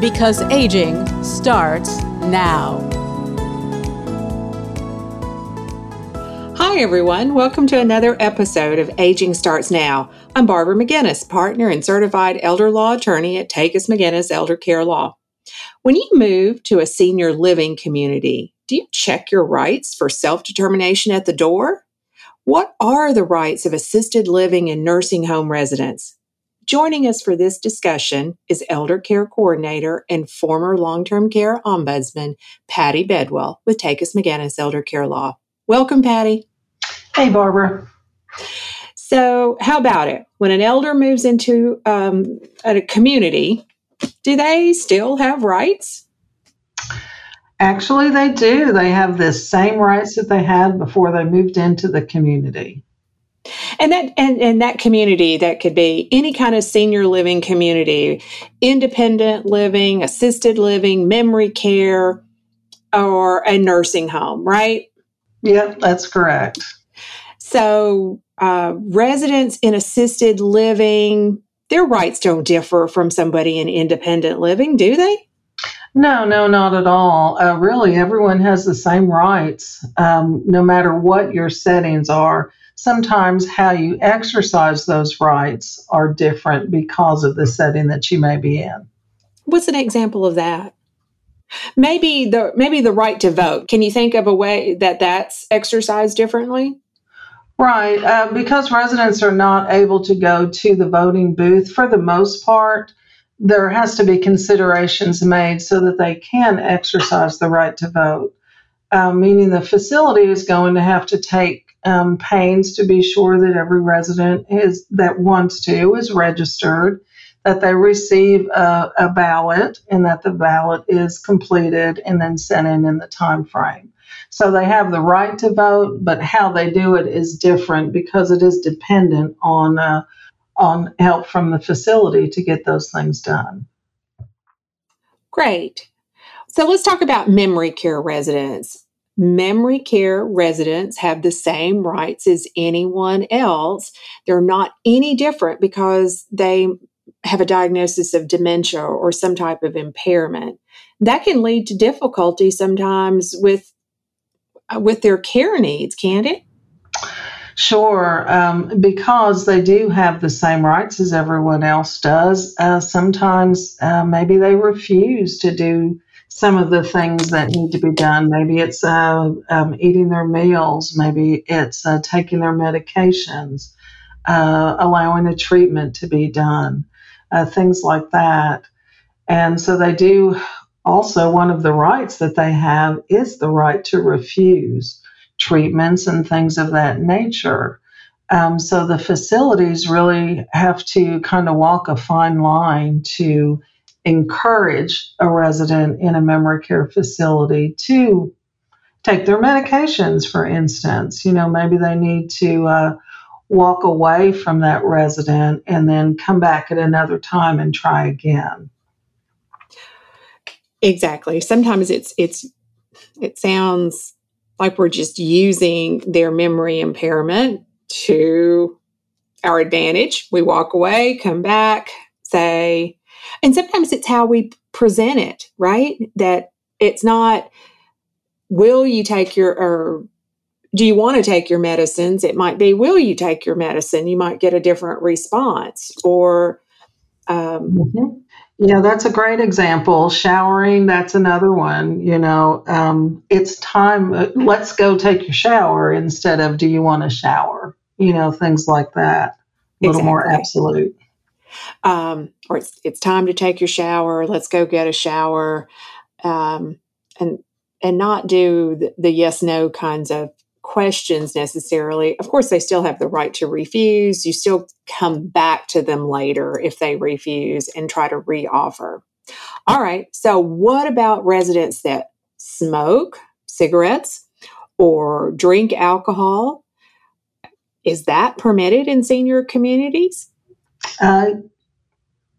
because aging starts now. Hi, everyone. Welcome to another episode of Aging Starts Now. I'm Barbara McGinnis, partner and certified elder law attorney at Takacs McGinnis Elder Care Law. When you move to a senior living community, do you check your rights for self determination at the door? What are the rights of assisted living and nursing home residents? Joining us for this discussion is Elder Care Coordinator and former long term care ombudsman, Patty Bedwell with Takacs McGinnis Elder Care Law. Welcome, Patty. Hey, Barbara. So, how about it? When an elder moves into um, a community, do they still have rights? Actually, they do. They have the same rights that they had before they moved into the community. And that and, and that community that could be any kind of senior living community, independent living, assisted living, memory care, or a nursing home, right? Yep, that's correct. So uh, residents in assisted living, their rights don't differ from somebody in independent living, do they? No, no, not at all. Uh, really, everyone has the same rights, um, no matter what your settings are sometimes how you exercise those rights are different because of the setting that you may be in. What's an example of that? Maybe the maybe the right to vote. Can you think of a way that that's exercised differently? Right, uh, because residents are not able to go to the voting booth for the most part. There has to be considerations made so that they can exercise the right to vote. Uh, meaning the facility is going to have to take um, pains to be sure that every resident is that wants to is registered, that they receive a, a ballot, and that the ballot is completed and then sent in in the time frame. So they have the right to vote, but how they do it is different because it is dependent on uh, on help from the facility to get those things done. Great. So let's talk about memory care residents memory care residents have the same rights as anyone else. They're not any different because they have a diagnosis of dementia or some type of impairment. That can lead to difficulty sometimes with uh, with their care needs, can't it? Sure, um, because they do have the same rights as everyone else does. Uh, sometimes uh, maybe they refuse to do some of the things that need to be done. Maybe it's uh, um, eating their meals, maybe it's uh, taking their medications, uh, allowing a treatment to be done, uh, things like that. And so they do also, one of the rights that they have is the right to refuse treatments and things of that nature. Um, so the facilities really have to kind of walk a fine line to encourage a resident in a memory care facility to take their medications, for instance. You know, maybe they need to uh, walk away from that resident and then come back at another time and try again. Exactly. Sometimes it's it's it sounds like we're just using their memory impairment to our advantage. We walk away, come back, say, and sometimes it's how we present it, right? That it's not, will you take your, or do you want to take your medicines? It might be, will you take your medicine? You might get a different response. Or, um, mm-hmm. Yeah, that's a great example. Showering, that's another one. You know, um, it's time, uh, let's go take your shower instead of do you want to shower? You know, things like that. A little exactly. more absolute um, or it's it's time to take your shower. Let's go get a shower, um, and and not do the, the yes no kinds of questions necessarily. Of course, they still have the right to refuse. You still come back to them later if they refuse and try to reoffer. All right. So, what about residents that smoke cigarettes or drink alcohol? Is that permitted in senior communities? Uh,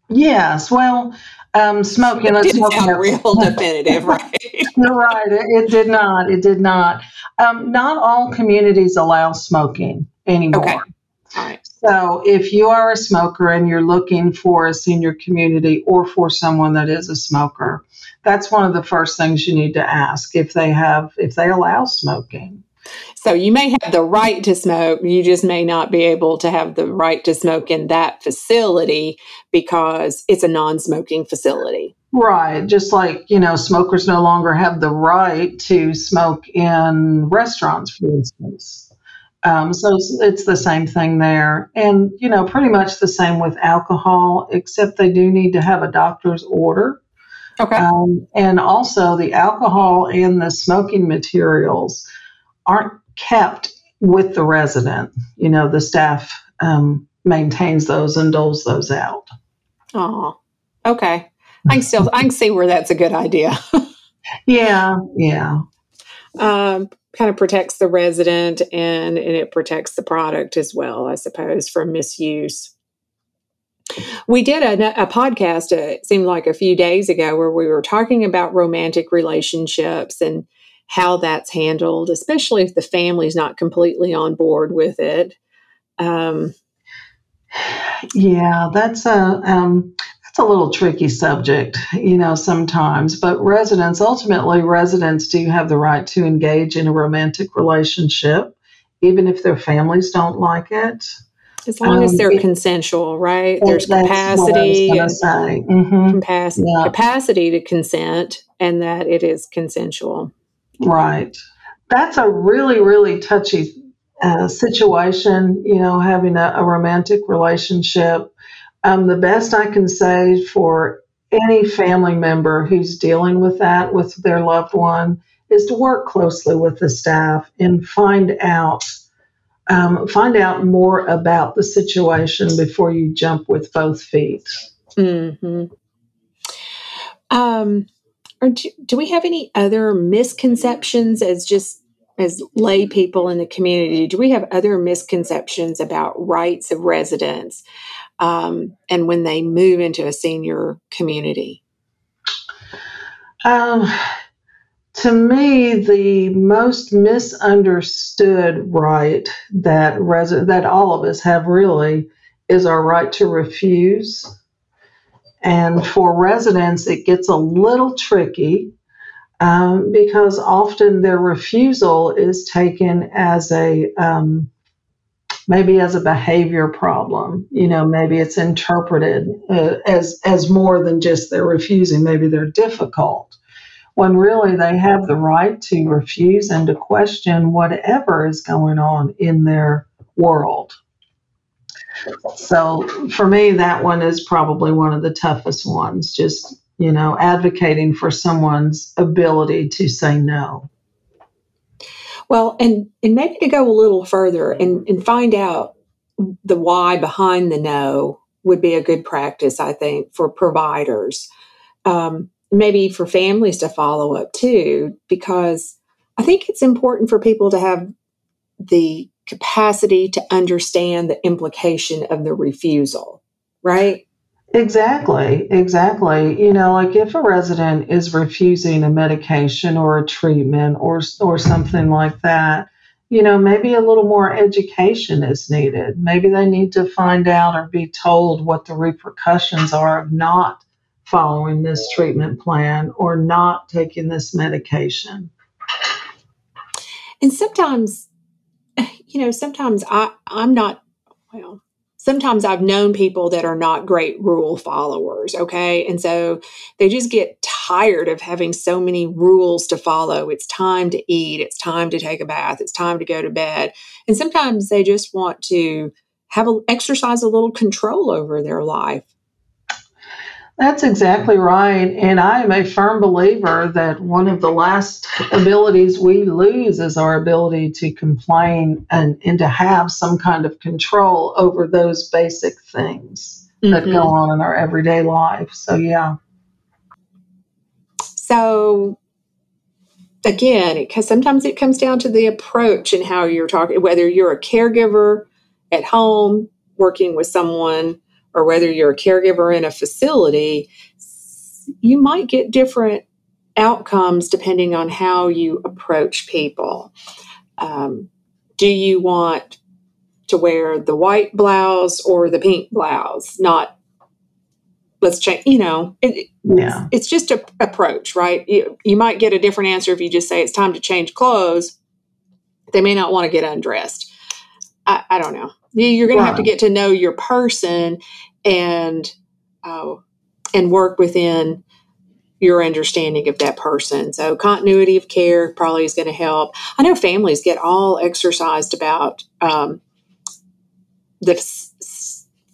yes. Well, um, smoking. It didn't sound real definitive, right? You're right. It, it, did not. It did not. Um, not all communities allow smoking anymore. Okay. Right. So, if you are a smoker and you're looking for a senior community or for someone that is a smoker, that's one of the first things you need to ask if they have if they allow smoking. So you may have the right to smoke, you just may not be able to have the right to smoke in that facility because it's a non-smoking facility. Right, just like, you know, smokers no longer have the right to smoke in restaurants, for instance. Um, so it's, it's, the same thing there. And, you know, pretty much the same with alcohol, except they do need to have a doctor's order. Okay. Um, and also, the alcohol and the smoking materials aren't kept with the resident. You know, the staff um, maintains those and doles those out. Oh, okay. I can still I can see where that's a good idea. yeah, yeah. Um, kind of protects the resident and, and it protects the product as well, I suppose, from misuse. We did a, a podcast, uh, it seemed like a few days ago, where we were talking about romantic relationships and how that's handled, especially if the family's not completely on board with it. Um, yeah, that's a um, that's a little tricky subject, you know, sometimes. But residents, ultimately, residents do have the right to engage in a romantic relationship, even if their families don't like it. As long um, as they're it, consensual, right? There's capacity, mm-hmm. capacity, yeah. capacity to consent, and that it is consensual. Right. That's a really, really touchy uh, situation, you know, having a, a romantic relationship. Um, the best I can say for any family member who's dealing with that with their loved one is to work closely with the staff and find out um, find out more about the situation before you jump with both feet. Mm-hmm. Um, do, do we have any other misconceptions as just as lay people in the community? Do we have other misconceptions about rights of residents um, and when they move into a senior community? Um, to me, the most misunderstood right that res- that all of us have really is our right to refuse and for residents, it gets a little tricky um, because often their refusal is taken as a um, maybe as a behavior problem. You know, maybe it's interpreted uh, as as more than just they're refusing. Maybe they're difficult. When really they have the right to refuse and to question whatever is going on in their world. So for me, that one is probably one of the toughest ones. Just you know, advocating for someone's ability to say no. Well, and and maybe to go a little further and and find out the why behind the no would be a good practice, I think, for providers. Um, maybe for families to follow up too, because I think it's important for people to have the capacity to understand the implication of the refusal, right? Exactly, exactly. You know, like if a resident is refusing a medication or a treatment or or something like that, you know, maybe a little more education is needed. Maybe they need to find out or be told what the repercussions are of not following this treatment plan or not taking this medication. And sometimes you know, sometimes I, I'm not, well, sometimes I've known people that are not great rule followers, okay? And so they just get tired of having so many rules to follow. It's time to eat, it's time to take a bath, it's time to go to bed. And sometimes they just want to have a, exercise a little control over their life. That's exactly right. And I am a firm believer that one of the last abilities we lose is our ability to complain and, and to have some kind of control over those basic things mm-hmm. that go mm-hmm. on in our everyday life. So, yeah. So again, because sometimes it comes down to the approach and how you're talking, whether you're a caregiver at home working with someone or whether you're a caregiver in a facility, you might get different outcomes depending on how you approach people. Um, do you want to wear the white blouse or the pink blouse? Not let's change you know it, yeah. it's just a approach right? You, you might get a different answer if you just say it's time to change clothes. They may not want to get undressed. I, I don't know you're going to have to get to know your person and uh, and work within your understanding of that person. So continuity of care probably is going to help. I know families get all exercised about um, the f-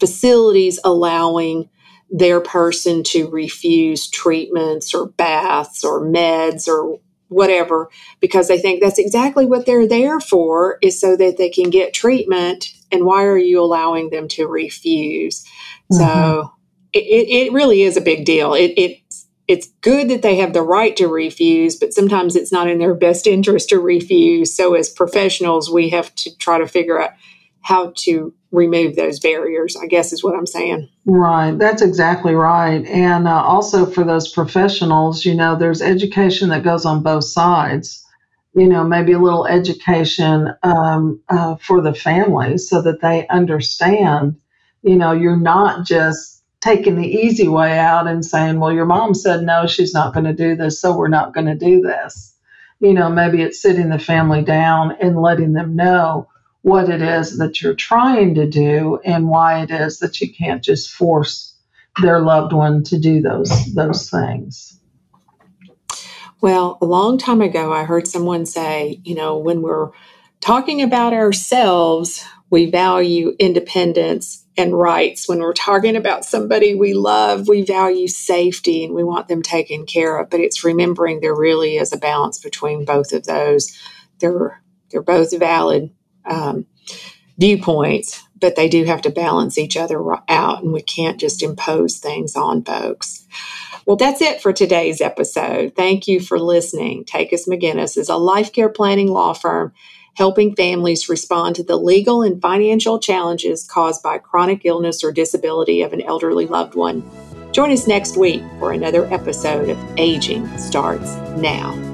facilities allowing their person to refuse treatments or baths or meds or whatever because they think that's exactly what they're there for is so that they can get treatment and why are you allowing them to refuse mm-hmm. so it, it really is a big deal it, it it's good that they have the right to refuse, but sometimes it's not in their best interest to refuse. So, as professionals, we have to try to figure out how to remove those barriers, I guess is what I'm saying. Right. That's exactly right. And uh, also for those professionals, you know, there's education that goes on both sides. You know, maybe a little education um, uh, for the family so that they understand, you know, you're not just taking the easy way out and saying, well, your mom said no, she's not going to do this, so we're not going to do this. You know, maybe it's sitting the family down and letting them know what it is that you're trying to do and why it is that you can't just force their loved one to do those those things. Well, a long time ago I heard someone say, you know, when we're talking about ourselves, we value independence and rights. When we're talking about somebody we love, we value safety and we want them taken care of. But it's remembering there really is a balance between both of those. They're they're both valid um, viewpoints, but they do have to balance each other out, and we can't just impose things on folks. Well, that's it for today's episode. Thank you for listening. Takacs McGinnis is a life care planning law firm helping families respond to the legal and financial challenges caused by chronic illness or disability of an elderly loved one. Join us next week for another episode of Aging Starts Now.